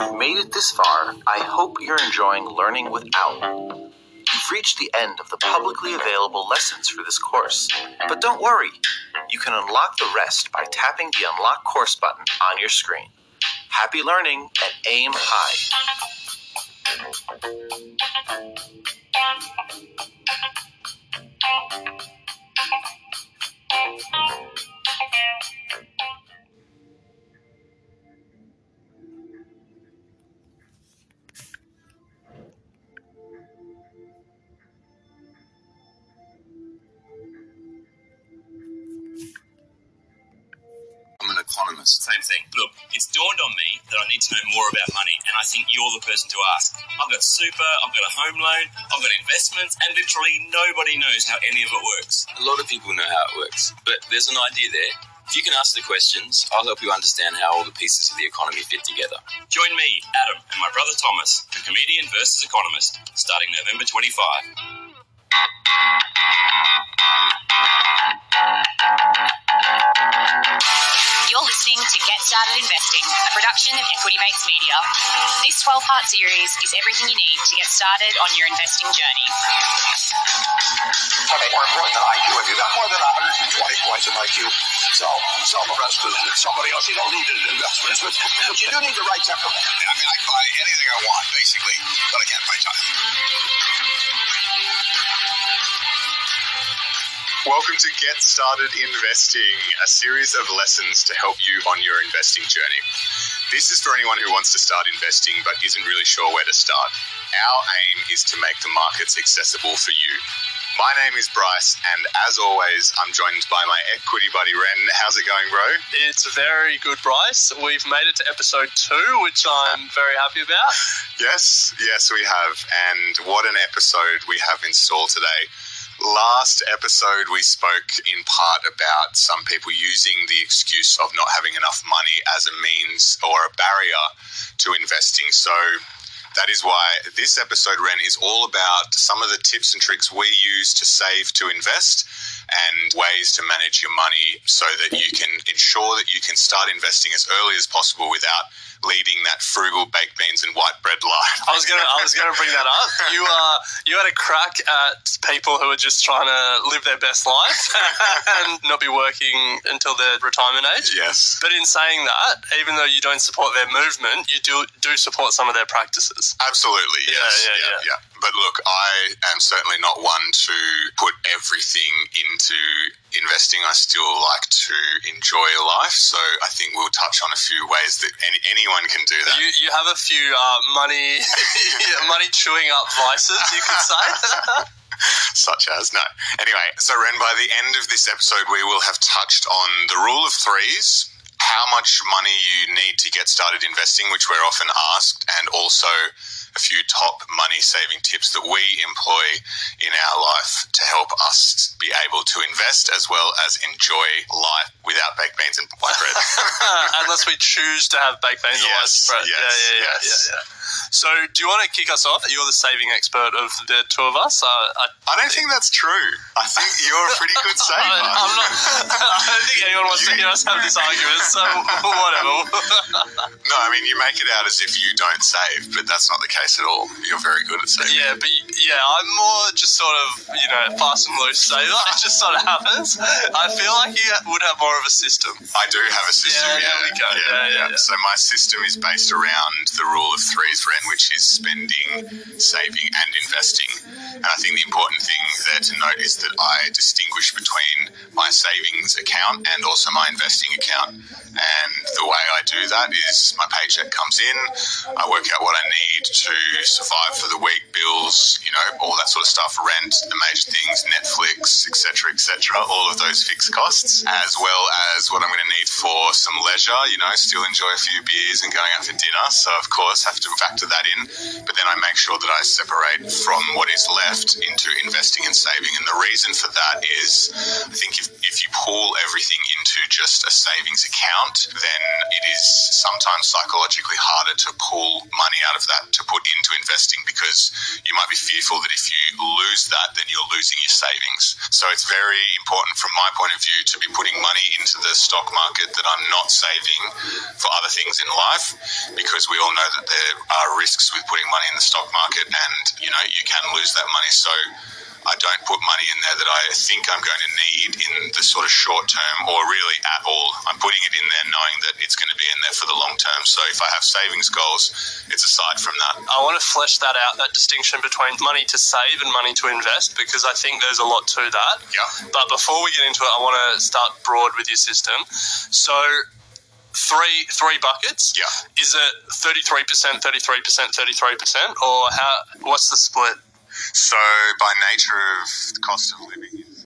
you've made it this far, I hope you're enjoying learning with. You've reached the end of the publicly available lessons for this course. But don't worry, you can unlock the rest by tapping the Unlock Course button on your screen. Happy learning and aim high. Economist. Same thing. Look, it's dawned on me that I need to know more about money, and I think you're the person to ask. I've got super, I've got a home loan, I've got investments, and literally nobody knows how any of it works. A lot of people know how it works, but there's an idea there. If you can ask the questions, I'll help you understand how all the pieces of the economy fit together. Join me, Adam, and my brother Thomas the Comedian versus Economist, starting November 25. You're listening to Get Started Investing, a production of Equity Mates Media. This 12 part series is everything you need to get started on your investing journey. What's more important than IQ? If you got more than 120 points of IQ, so so the rest is somebody else. You don't need investments, but, but you do need the right temperament. I mean, I buy anything I want, basically, but I can't buy time. Welcome to Get Started Investing, a series of lessons to help you on your investing journey. This is for anyone who wants to start investing but isn't really sure where to start. Our aim is to make the markets accessible for you. My name is Bryce, and as always, I'm joined by my equity buddy Ren. How's it going, bro? It's very good, Bryce. We've made it to episode two, which I'm very happy about. Yes, yes, we have. And what an episode we have in store today. Last episode, we spoke in part about some people using the excuse of not having enough money as a means or a barrier to investing. So, that is why this episode, Ren, is all about some of the tips and tricks we use to save to invest and ways to manage your money so that you can ensure that you can start investing as early as possible without leading that frugal baked beans and white bread life. I was gonna, I was gonna bring that up. You, are, you had a crack at people who are just trying to live their best life and not be working until their retirement age. Yes. But in saying that, even though you don't support their movement, you do do support some of their practices. Absolutely, Yeah, yes. yeah, yeah. But look, I am certainly not one to put everything into investing. I still like to enjoy life. So I think we'll touch on a few ways that any, anyone can do that. You, you have a few uh, money, money chewing up vices, you could say. Such as, no. Anyway, so Ren, by the end of this episode, we will have touched on the rule of threes, how much money you need to get started investing, which we're often asked, and also a few top money saving tips that we employ in our life to help us be able to invest as well as enjoy life without baked beans and white bread. Unless we choose to have baked beans or white bread. yes, yeah, yeah, yeah, yes. yeah, yeah. So, do you want to kick us off? You're the saving expert of the two of us. Uh, I, I don't think that's true. I think you're a pretty good saver. I, I'm not. I don't think anyone wants to hear us have this argument. So, whatever. No, I mean, you make it out as if you don't save, but that's not the case at all. You're very good at saving. yeah, but yeah, I'm more just sort of you know fast and loose saver. It just sort of happens. I feel like you would have more of a system. I do have a system. Yeah, Yeah, there we go. Yeah, Yeah, yeah, yeah. So my system is based around the rule of threes, Ren, which is spending, saving, and investing. And I think the important thing there to note is that I distinguish between my savings account and also my investing account. And the that is my paycheck comes in, I work out what I need to survive for the week, bills, you know, all that sort of stuff, rent, the major things, Netflix, etc., etc., all of those fixed costs, as well as what I'm going to need for some leisure, you know, still enjoy a few beers and going out for dinner. So, of course, have to factor that in. But then I make sure that I separate from what is left into investing and saving. And the reason for that is I think if, if you pull everything into just a savings account, then it is sometimes psychologically harder to pull money out of that to put into investing because you might be fearful that if you lose that, then you're losing your savings. So it's very important from my point of view to be putting money into the stock market that I'm not saving for other things in life because we all know that there are risks with putting money in the stock market and, you know, you can lose that money. So I don't put money in there that I think I'm going to need in the sort of short term or really at all. I'm putting it in there knowing that it's going to be in there for the long term. So if I have savings goals, it's aside from that. I want to flesh that out, that distinction between money to save and money to invest, because I think there's a lot to that. Yeah. But before we get into it, I want to start broad with your system. So three three buckets. Yeah. Is it thirty three percent, thirty three percent, thirty three percent, or how? What's the split? So, by nature of the cost of living in